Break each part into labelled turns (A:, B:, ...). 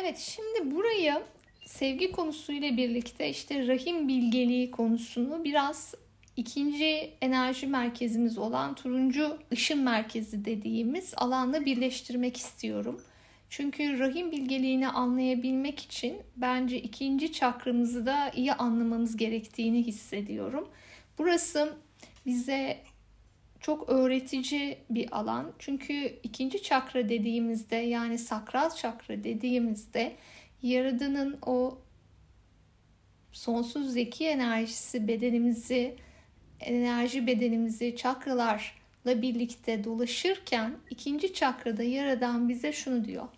A: Evet şimdi burayı sevgi konusuyla birlikte işte rahim bilgeliği konusunu biraz ikinci enerji merkezimiz olan turuncu ışın merkezi dediğimiz alanla birleştirmek istiyorum. Çünkü rahim bilgeliğini anlayabilmek için bence ikinci çakramızı da iyi anlamamız gerektiğini hissediyorum. Burası bize çok öğretici bir alan. Çünkü ikinci çakra dediğimizde yani sakral çakra dediğimizde Yaradan'ın o sonsuz zeki enerjisi bedenimizi, enerji bedenimizi çakralarla birlikte dolaşırken ikinci çakrada Yaradan bize şunu diyor.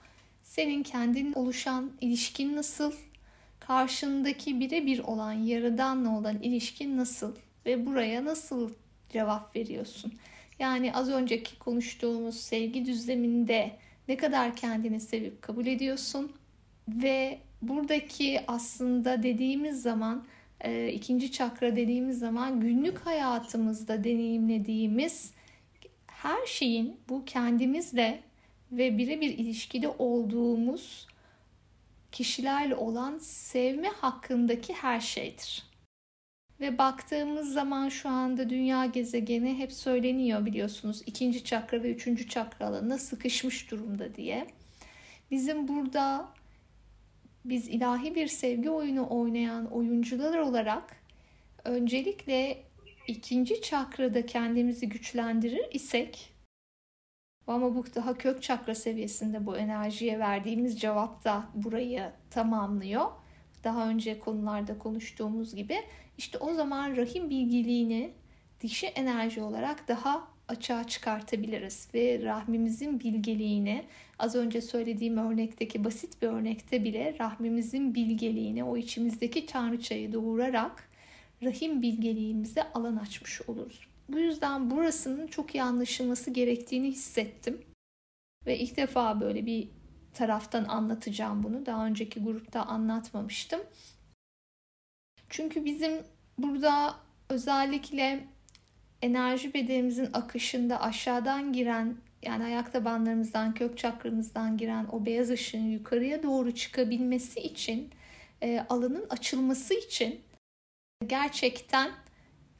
A: Senin kendin oluşan ilişkin nasıl? Karşındaki birebir olan Yaradan'la olan ilişkin nasıl? Ve buraya nasıl cevap veriyorsun? Yani az önceki konuştuğumuz sevgi düzleminde ne kadar kendini sevip kabul ediyorsun? Ve buradaki aslında dediğimiz zaman e, ikinci çakra dediğimiz zaman günlük hayatımızda deneyimlediğimiz her şeyin bu kendimizle ve birebir ilişkide olduğumuz kişilerle olan sevme hakkındaki her şeydir. Ve baktığımız zaman şu anda dünya gezegeni hep söyleniyor biliyorsunuz ikinci çakra ve üçüncü çakra alanına sıkışmış durumda diye. Bizim burada biz ilahi bir sevgi oyunu oynayan oyuncular olarak öncelikle ikinci çakrada kendimizi güçlendirir isek ama bu daha kök çakra seviyesinde bu enerjiye verdiğimiz cevap da burayı tamamlıyor. Daha önce konularda konuştuğumuz gibi işte o zaman rahim bilgiliğini dişi enerji olarak daha açığa çıkartabiliriz ve rahmimizin bilgeliğini az önce söylediğim örnekteki basit bir örnekte bile rahmimizin bilgeliğini o içimizdeki tanrıçayı doğurarak rahim bilgeliğimize alan açmış oluruz. Bu yüzden burasının çok iyi anlaşılması gerektiğini hissettim. Ve ilk defa böyle bir taraftan anlatacağım bunu. Daha önceki grupta anlatmamıştım. Çünkü bizim burada özellikle enerji bedenimizin akışında aşağıdan giren yani ayak tabanlarımızdan, kök çakramızdan giren o beyaz ışığın yukarıya doğru çıkabilmesi için, e, alanın açılması için gerçekten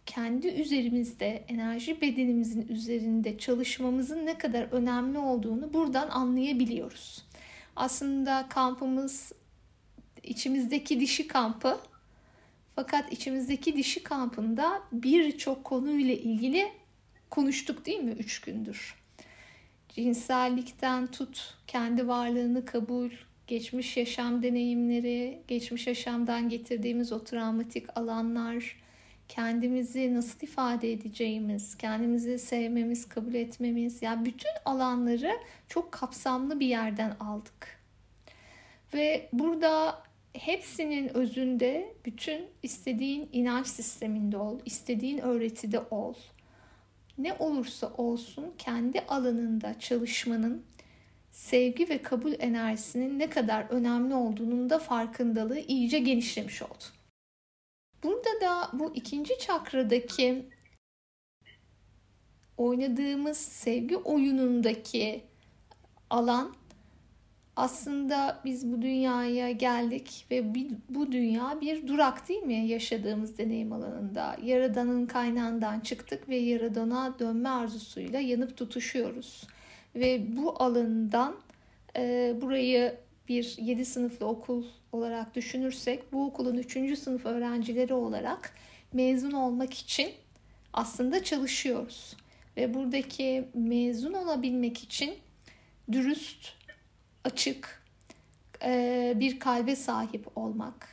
A: kendi üzerimizde, enerji bedenimizin üzerinde çalışmamızın ne kadar önemli olduğunu buradan anlayabiliyoruz. Aslında kampımız içimizdeki dişi kampı. Fakat içimizdeki dişi kampında birçok konuyla ilgili konuştuk değil mi 3 gündür? Cinsellikten tut, kendi varlığını kabul, geçmiş yaşam deneyimleri, geçmiş yaşamdan getirdiğimiz o travmatik alanlar, kendimizi nasıl ifade edeceğimiz, kendimizi sevmemiz, kabul etmemiz, yani bütün alanları çok kapsamlı bir yerden aldık. Ve burada hepsinin özünde bütün istediğin inanç sisteminde ol, istediğin öğretide ol. Ne olursa olsun kendi alanında çalışmanın sevgi ve kabul enerjisinin ne kadar önemli olduğunun da farkındalığı iyice genişlemiş oldu. Burada da bu ikinci çakradaki oynadığımız sevgi oyunundaki alan aslında biz bu dünyaya geldik ve bu dünya bir durak değil mi yaşadığımız deneyim alanında? Yaradanın kaynağından çıktık ve Yaradan'a dönme arzusuyla yanıp tutuşuyoruz. Ve bu alandan e, burayı bir 7 sınıflı okul olarak düşünürsek bu okulun 3. sınıf öğrencileri olarak mezun olmak için aslında çalışıyoruz. Ve buradaki mezun olabilmek için dürüst, açık e, bir kalbe sahip olmak.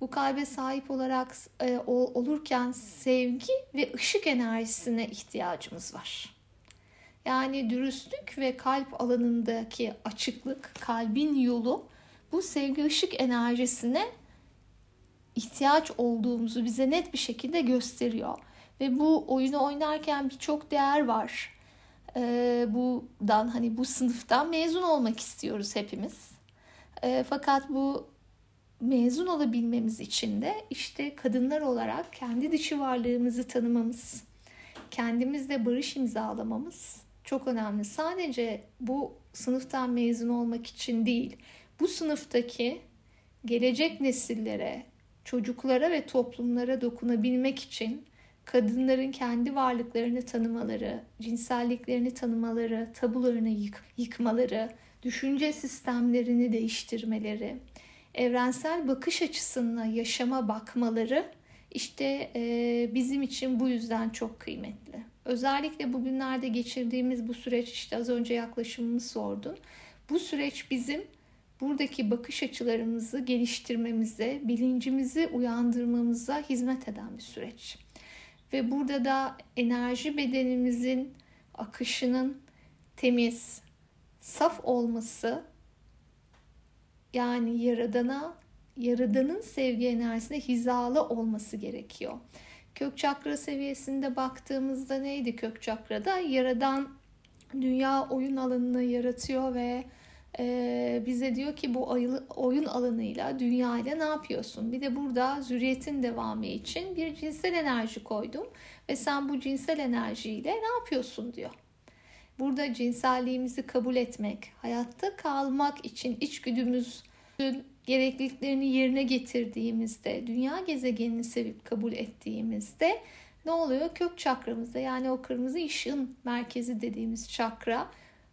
A: Bu kalbe sahip olarak e, olurken sevgi ve ışık enerjisine ihtiyacımız var. Yani dürüstlük ve kalp alanındaki açıklık, kalbin yolu bu sevgi ışık enerjisine ihtiyaç olduğumuzu bize net bir şekilde gösteriyor. Ve bu oyunu oynarken birçok değer var. Ee, budan hani bu sınıftan mezun olmak istiyoruz hepimiz. Ee, fakat bu mezun olabilmemiz için de işte kadınlar olarak kendi dişi varlığımızı tanımamız, kendimizle barış imzalamamız çok önemli. Sadece bu sınıftan mezun olmak için değil, bu sınıftaki gelecek nesillere, çocuklara ve toplumlara dokunabilmek için kadınların kendi varlıklarını tanımaları, cinselliklerini tanımaları, tabularını yık yıkmaları, düşünce sistemlerini değiştirmeleri, evrensel bakış açısına yaşama bakmaları işte e, bizim için bu yüzden çok kıymetli. Özellikle bugünlerde geçirdiğimiz bu süreç işte az önce yaklaşımımı sordun. Bu süreç bizim buradaki bakış açılarımızı geliştirmemize, bilincimizi uyandırmamıza hizmet eden bir süreç. Ve burada da enerji bedenimizin akışının temiz, saf olması yani yaradana, yaradanın sevgi enerjisine hizalı olması gerekiyor. Kök çakra seviyesinde baktığımızda neydi kök çakrada? Yaradan dünya oyun alanını yaratıyor ve e, bize diyor ki bu oyun alanıyla dünyayla ne yapıyorsun? Bir de burada zürriyetin devamı için bir cinsel enerji koydum ve sen bu cinsel enerjiyle ne yapıyorsun diyor. Burada cinselliğimizi kabul etmek, hayatta kalmak için içgüdümüzün gerekliliklerini yerine getirdiğimizde, dünya gezegenini sevip kabul ettiğimizde ne oluyor? Kök çakramızda yani o kırmızı ışığın merkezi dediğimiz çakra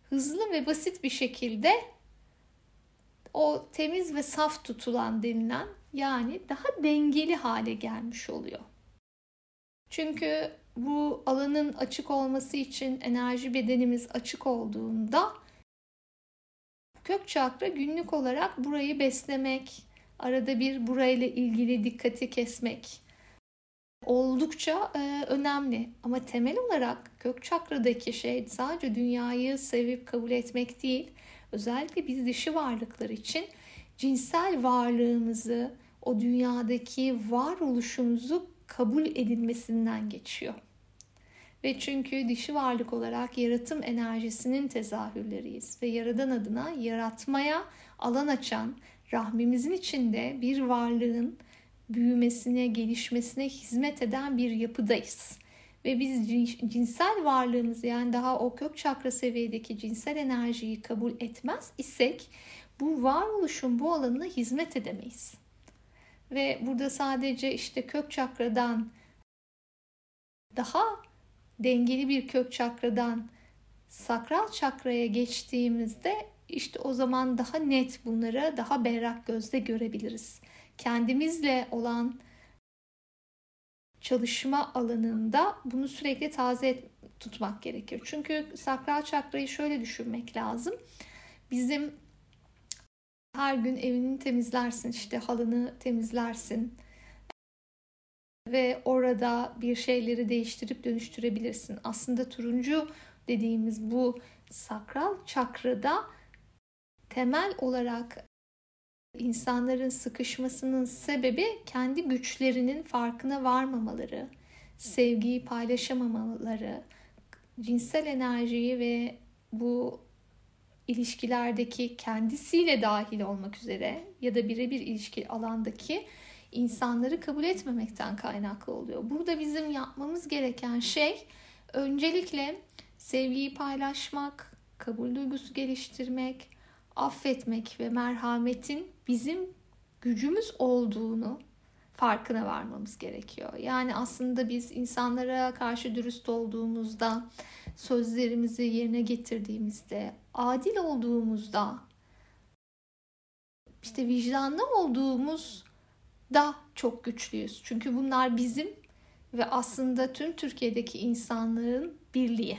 A: hızlı ve basit bir şekilde o temiz ve saf tutulan denilen yani daha dengeli hale gelmiş oluyor. Çünkü bu alanın açık olması için enerji bedenimiz açık olduğunda kök çakra günlük olarak burayı beslemek, arada bir burayla ilgili dikkati kesmek oldukça e, önemli. Ama temel olarak kök çakradaki şey sadece dünyayı sevip kabul etmek değil, özellikle biz dişi varlıklar için cinsel varlığımızı, o dünyadaki varoluşumuzu kabul edilmesinden geçiyor. Ve çünkü dişi varlık olarak yaratım enerjisinin tezahürleriyiz ve yaradan adına yaratmaya alan açan rahmimizin içinde bir varlığın büyümesine, gelişmesine hizmet eden bir yapıdayız. Ve biz cinsel varlığımızı yani daha o kök çakra seviyedeki cinsel enerjiyi kabul etmez isek bu varoluşun bu alanına hizmet edemeyiz. Ve burada sadece işte kök çakradan daha dengeli bir kök çakradan sakral çakraya geçtiğimizde işte o zaman daha net bunları daha berrak gözle görebiliriz. Kendimizle olan çalışma alanında bunu sürekli taze tutmak gerekir. Çünkü sakral çakrayı şöyle düşünmek lazım. Bizim her gün evini temizlersin, işte halını temizlersin ve orada bir şeyleri değiştirip dönüştürebilirsin. Aslında turuncu dediğimiz bu sakral çakrada temel olarak insanların sıkışmasının sebebi kendi güçlerinin farkına varmamaları, sevgiyi paylaşamamaları, cinsel enerjiyi ve bu ilişkilerdeki kendisiyle dahil olmak üzere ya da birebir ilişki alandaki insanları kabul etmemekten kaynaklı oluyor. Burada bizim yapmamız gereken şey öncelikle sevgiyi paylaşmak, kabul duygusu geliştirmek, affetmek ve merhametin bizim gücümüz olduğunu farkına varmamız gerekiyor. Yani aslında biz insanlara karşı dürüst olduğumuzda, sözlerimizi yerine getirdiğimizde, adil olduğumuzda, işte vicdanlı olduğumuz da çok güçlüyüz. Çünkü bunlar bizim ve aslında tüm Türkiye'deki insanların birliği.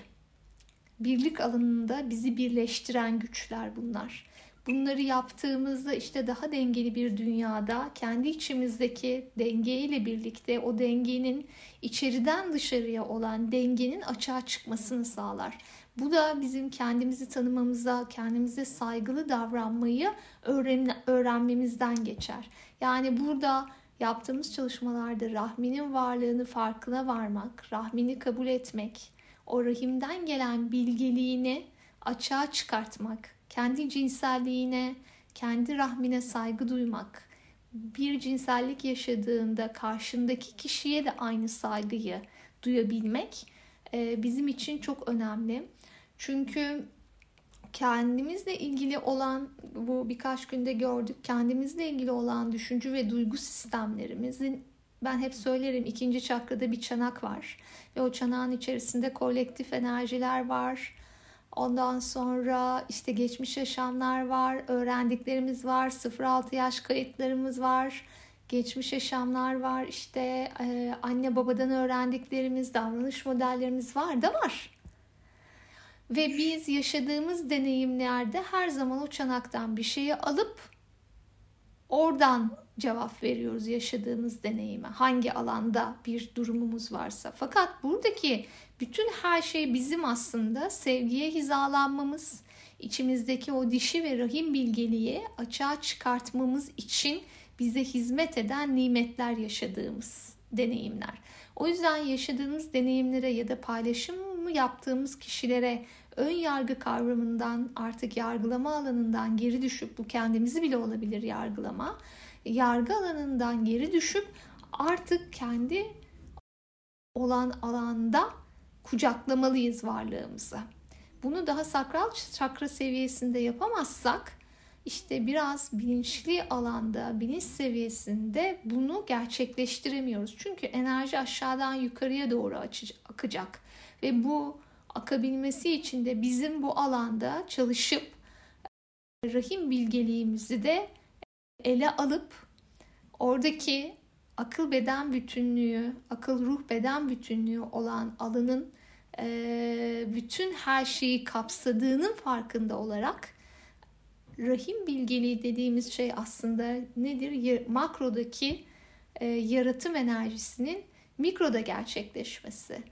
A: Birlik alanında bizi birleştiren güçler bunlar. Bunları yaptığımızda işte daha dengeli bir dünyada kendi içimizdeki dengeyle birlikte o dengenin içeriden dışarıya olan dengenin açığa çıkmasını sağlar. Bu da bizim kendimizi tanımamıza, kendimize saygılı davranmayı öğren öğrenmemizden geçer. Yani burada yaptığımız çalışmalarda rahminin varlığını farkına varmak, rahmini kabul etmek, o rahimden gelen bilgeliğini açığa çıkartmak, kendi cinselliğine, kendi rahmine saygı duymak, bir cinsellik yaşadığında karşındaki kişiye de aynı saygıyı duyabilmek e, bizim için çok önemli. Çünkü kendimizle ilgili olan bu birkaç günde gördük kendimizle ilgili olan düşünce ve duygu sistemlerimizin ben hep söylerim ikinci çakrada bir çanak var ve o çanağın içerisinde kolektif enerjiler var. Ondan sonra işte geçmiş yaşamlar var, öğrendiklerimiz var, 0-6 yaş kayıtlarımız var, geçmiş yaşamlar var, işte e, anne babadan öğrendiklerimiz, davranış modellerimiz var da var. Ve biz yaşadığımız deneyimlerde her zaman o çanaktan bir şeyi alıp oradan cevap veriyoruz yaşadığımız deneyime. Hangi alanda bir durumumuz varsa. Fakat buradaki bütün her şey bizim aslında sevgiye hizalanmamız, içimizdeki o dişi ve rahim bilgeliği açığa çıkartmamız için bize hizmet eden nimetler yaşadığımız deneyimler. O yüzden yaşadığımız deneyimlere ya da paylaşımı yaptığımız kişilere ön yargı kavramından artık yargılama alanından geri düşüp bu kendimizi bile olabilir yargılama. Yargı alanından geri düşüp artık kendi olan alanda kucaklamalıyız varlığımızı. Bunu daha sakral çakra seviyesinde yapamazsak işte biraz bilinçli alanda, bilinç seviyesinde bunu gerçekleştiremiyoruz. Çünkü enerji aşağıdan yukarıya doğru akacak ve bu akabilmesi için de bizim bu alanda çalışıp rahim bilgeliğimizi de ele alıp oradaki akıl beden bütünlüğü, akıl ruh beden bütünlüğü olan alanın bütün her şeyi kapsadığının farkında olarak rahim bilgeliği dediğimiz şey aslında nedir? Makrodaki yaratım enerjisinin mikroda gerçekleşmesi.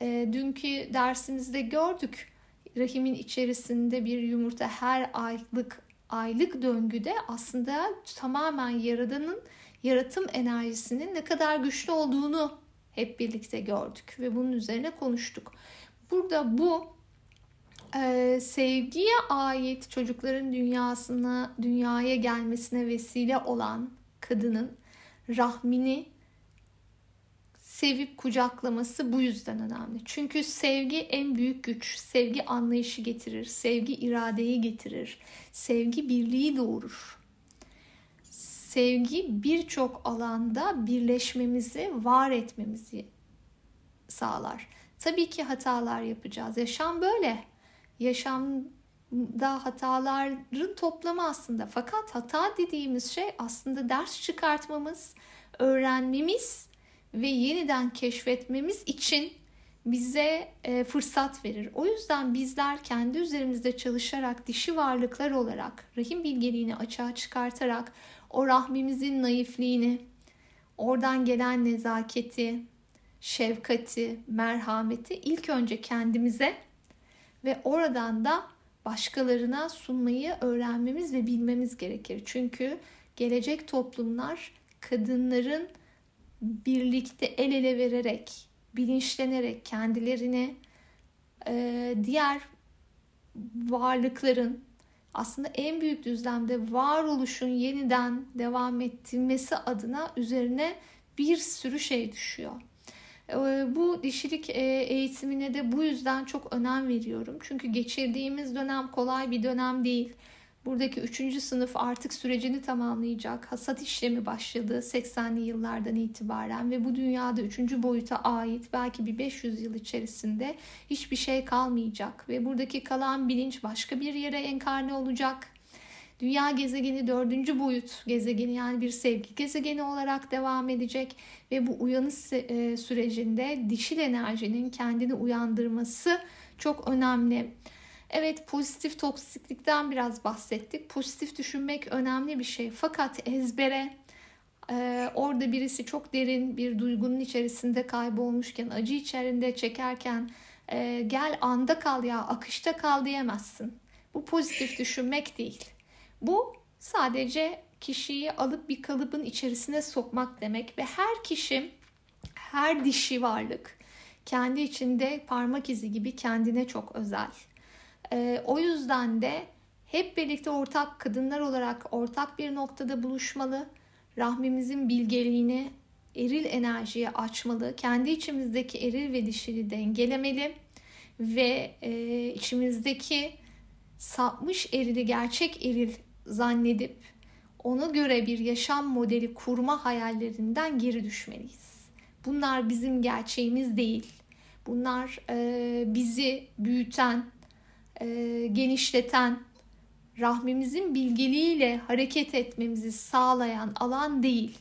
A: E, dünkü dersimizde gördük. Rahimin içerisinde bir yumurta her aylık aylık döngüde aslında tamamen yaradanın yaratım enerjisinin ne kadar güçlü olduğunu hep birlikte gördük ve bunun üzerine konuştuk. Burada bu e, sevgiye ait çocukların dünyasına, dünyaya gelmesine vesile olan kadının rahmini sevip kucaklaması bu yüzden önemli. Çünkü sevgi en büyük güç. Sevgi anlayışı getirir. Sevgi iradeyi getirir. Sevgi birliği doğurur. Sevgi birçok alanda birleşmemizi, var etmemizi sağlar. Tabii ki hatalar yapacağız. Yaşam böyle. Yaşamda hataların toplamı aslında. Fakat hata dediğimiz şey aslında ders çıkartmamız, öğrenmemiz ve yeniden keşfetmemiz için bize e, fırsat verir. O yüzden bizler kendi üzerimizde çalışarak dişi varlıklar olarak rahim bilgeliğini açığa çıkartarak o rahmimizin naifliğini, oradan gelen nezaketi, şefkati, merhameti ilk önce kendimize ve oradan da başkalarına sunmayı öğrenmemiz ve bilmemiz gerekir. Çünkü gelecek toplumlar kadınların birlikte el ele vererek, bilinçlenerek kendilerini e, diğer varlıkların aslında en büyük düzlemde varoluşun yeniden devam ettirmesi adına üzerine bir sürü şey düşüyor. E, bu dişilik e, eğitimine de bu yüzden çok önem veriyorum. Çünkü geçirdiğimiz dönem kolay bir dönem değil. Buradaki üçüncü sınıf artık sürecini tamamlayacak. Hasat işlemi başladı 80'li yıllardan itibaren ve bu dünyada üçüncü boyuta ait belki bir 500 yıl içerisinde hiçbir şey kalmayacak. Ve buradaki kalan bilinç başka bir yere enkarne olacak. Dünya gezegeni dördüncü boyut gezegeni yani bir sevgi gezegeni olarak devam edecek ve bu uyanış e, sürecinde dişil enerjinin kendini uyandırması çok önemli. Evet pozitif toksiklikten biraz bahsettik. Pozitif düşünmek önemli bir şey. Fakat ezbere e, orada birisi çok derin bir duygunun içerisinde kaybolmuşken, acı içerisinde çekerken e, gel anda kal ya akışta kal diyemezsin. Bu pozitif düşünmek değil. Bu sadece kişiyi alıp bir kalıbın içerisine sokmak demek ve her kişi, her dişi varlık kendi içinde parmak izi gibi kendine çok özel. E, o yüzden de hep birlikte ortak kadınlar olarak ortak bir noktada buluşmalı. Rahmimizin bilgeliğini eril enerjiye açmalı. Kendi içimizdeki eril ve dişili dengelemeli ve e, içimizdeki sapmış erili gerçek eril zannedip ona göre bir yaşam modeli kurma hayallerinden geri düşmeliyiz. Bunlar bizim gerçeğimiz değil. Bunlar e, bizi büyüten, e, genişleten, rahmimizin bilgeliğiyle hareket etmemizi sağlayan alan değil.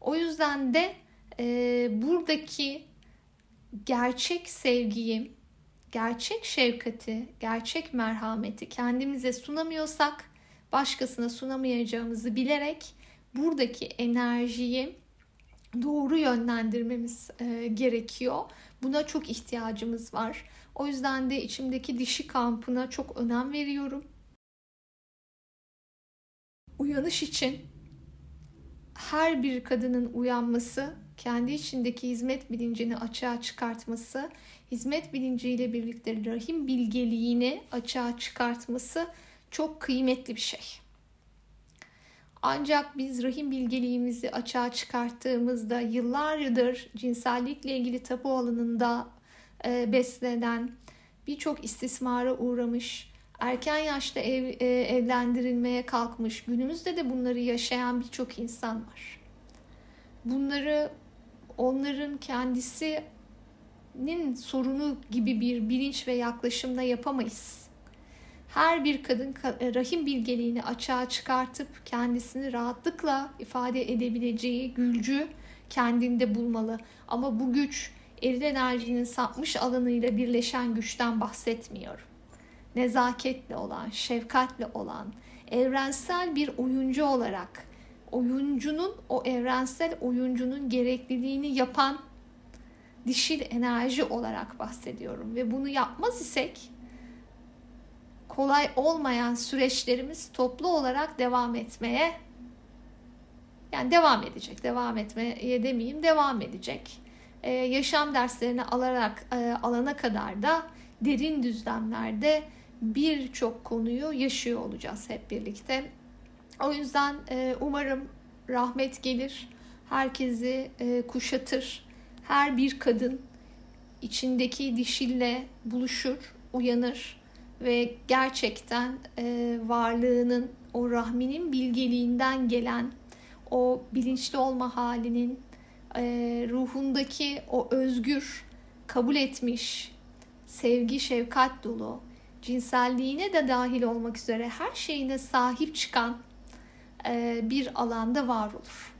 A: O yüzden de e, buradaki gerçek sevgiyi, gerçek şefkati, gerçek merhameti kendimize sunamıyorsak başkasına sunamayacağımızı bilerek buradaki enerjiyi doğru yönlendirmemiz e, gerekiyor. Buna çok ihtiyacımız var. O yüzden de içimdeki dişi kampına çok önem veriyorum. Uyanış için her bir kadının uyanması, kendi içindeki hizmet bilincini açığa çıkartması, hizmet bilinciyle birlikte rahim bilgeliğini açığa çıkartması çok kıymetli bir şey. Ancak biz rahim bilgeliğimizi açığa çıkarttığımızda yıllardır cinsellikle ilgili tabu alanında e, beslenen, birçok istismara uğramış, erken yaşta ev, e, evlendirilmeye kalkmış, günümüzde de bunları yaşayan birçok insan var. Bunları onların kendisinin sorunu gibi bir bilinç ve yaklaşımla yapamayız her bir kadın e, rahim bilgeliğini açığa çıkartıp kendisini rahatlıkla ifade edebileceği gülcü kendinde bulmalı. Ama bu güç eril enerjinin sapmış alanıyla birleşen güçten bahsetmiyorum. Nezaketle olan, şefkatle olan, evrensel bir oyuncu olarak oyuncunun o evrensel oyuncunun gerekliliğini yapan dişil enerji olarak bahsediyorum ve bunu yapmaz isek kolay olmayan süreçlerimiz toplu olarak devam etmeye yani devam edecek. Devam etmeye demeyeyim, devam edecek. Ee, yaşam derslerini alarak e, alana kadar da derin düzlemlerde birçok konuyu yaşıyor olacağız hep birlikte. O yüzden e, umarım rahmet gelir, herkesi e, kuşatır. Her bir kadın içindeki dişille buluşur, uyanır ve gerçekten e, varlığının o rahminin bilgeliğinden gelen o bilinçli olma halinin e, ruhundaki o özgür kabul etmiş sevgi şefkat dolu cinselliğine de dahil olmak üzere her şeyine sahip çıkan e, bir alanda var olur.